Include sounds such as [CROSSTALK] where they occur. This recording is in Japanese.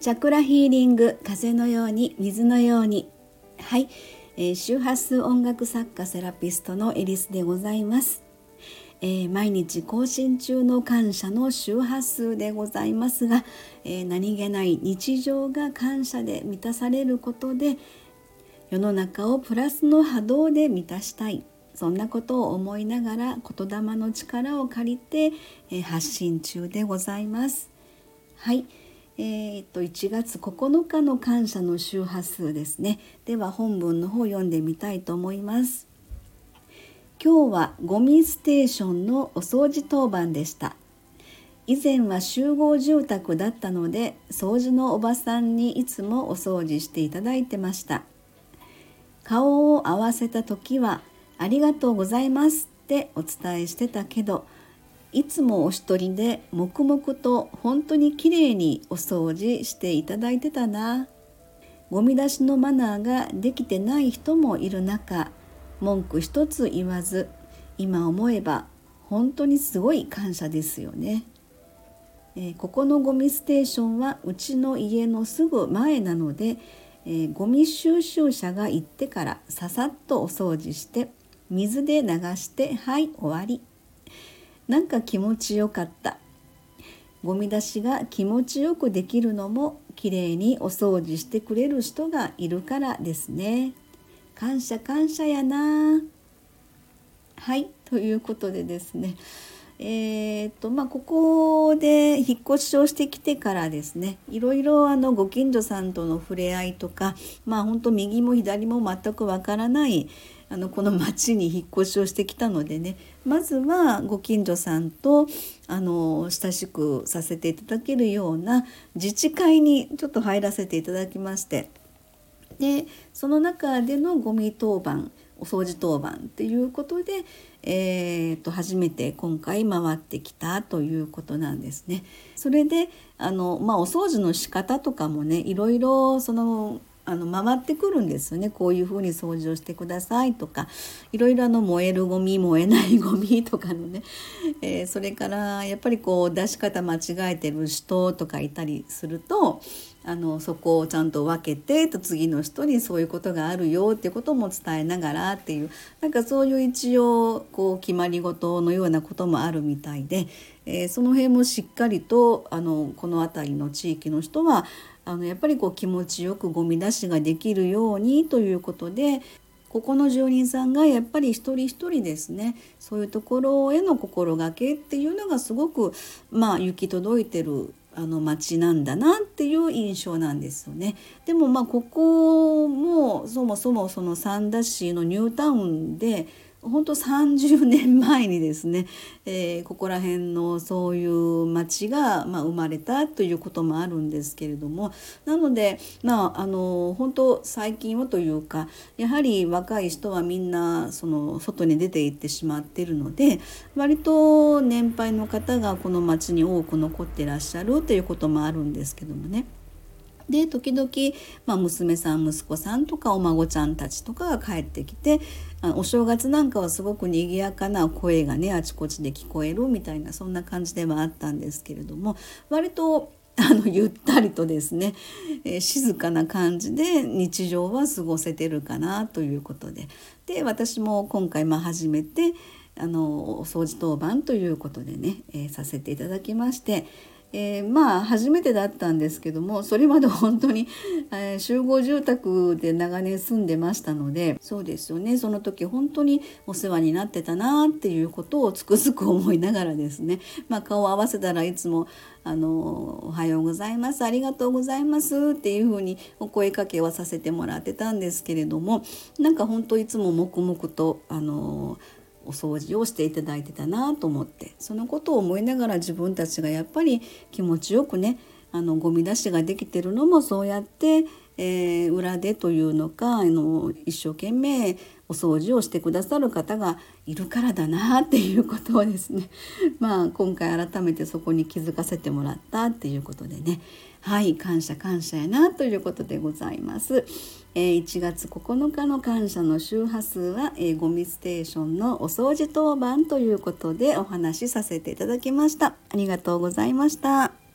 チャクラヒーリング風のように水のように。はい、えー、周波数音楽作家セラピストのエリスでございます、えー、毎日更新中の感謝の周波数でございますが、えー、何気ない日常が感謝で満たされることで世の中をプラスの波動で満たしたい。そんなことを思いながら言霊の力を借りて、え発信中でございます。はい、えー、と1月9日の感謝の周波数ですね。では本文の方読んでみたいと思います。今日はゴミステーションのお掃除当番でした。以前は集合住宅だったので掃除のおばさんにいつもお掃除していただいてました。顔を合わせた時はありがとうございますってお伝えしてたけどいつもお一人で黙々と本当にきれいにお掃除していただいてたな。ゴミ出しのマナーができてない人もいる中文句一つ言わず今思えば本当にすごい感謝ですよね、えー、ここのゴミステーションはうちの家のすぐ前なので、えー、ゴミ収集車が行ってからささっとお掃除して水で流してはい終わり。なんか気持ちよかった。ゴミ出しが気持ちよくできるのもきれいにお掃除してくれる人がいるからですね。感謝感謝やな。はいということでですね。えー、っとまあここで引っ越しをしてきてからですねいろいろあのご近所さんとの触れ合いとかまあ本当右も左も全くわからないあのこの町に引っ越しをしてきたのでねまずはご近所さんとあの親しくさせていただけるような自治会にちょっと入らせていただきましてでその中でのゴミ当番お掃除当番っていうことで、えー、と初めて今回回ってきたということなんですね。それであの、まあ、お掃除の仕方とかもねいろいろそのあの回ってくるんですよね。こういうふうに掃除をしてくださいとかいろいろあの燃えるゴミ燃えないゴミとかのね、[LAUGHS] えー、それからやっぱりこう出し方間違えてる人とかいたりするとあのそこをちゃんと分けてと次の人にそういうことがあるよっていうことも伝えながらっていうなんかそういう一応こう決まり事のようなこともあるみたいで、えー、その辺もしっかりとあのこの辺りの地域の人はあのやっぱりこう気持ちよくゴミ出しができるようにということでここの住人さんがやっぱり一人一人ですねそういうところへの心がけっていうのがすごくまあ行き届いてるあの街なんだなっていう印象なんですよね。でもまあここもそもそもその三田市のニュータウンで本当30年前にですね、えー、ここら辺のそういう町が、まあ、生まれたということもあるんですけれどもなのでまああの本当最近はというかやはり若い人はみんなその外に出て行ってしまってるので割と年配の方がこの町に多く残ってらっしゃるということもあるんですけどもね。で時々、まあ、娘さん息子さんとかお孫ちゃんたちとかが帰ってきてあお正月なんかはすごく賑やかな声がねあちこちで聞こえるみたいなそんな感じではあったんですけれども割とあのゆったりとですね、えー、静かな感じで日常は過ごせてるかなということで。で私も今回まあ初めてあのお掃除当番ということでね、えー、させていただきましてえー、まあ初めてだったんですけどもそれまで本当に、[LAUGHS] えー、集合住宅で長年住んでましたのでそうですよね。その時本当にお世話になってたなっていうことをつくづく思いながらですね、まあ、顔を合わせたらいつもあの「おはようございますありがとうございます」っていうふうにお声かけはさせてもらってたんですけれどもなんか本当いつも黙々とあのお掃除をしていただいてたなと思ってそのことを思いながら自分たちがやっぱり気持ちよくねあのゴミ出しができてるのもそうやって、えー、裏でというのかあの一生懸命お掃除をしてくださる方がいるからだなっていうことをですね [LAUGHS] まあ今回改めてそこに気づかせてもらったっていうことでねはい感謝感謝やなということでございます。えー、1月9日の感謝の周波数は、えー、ゴミステーションのお掃除当番ということでお話しさせていただきました。ありがとうございました。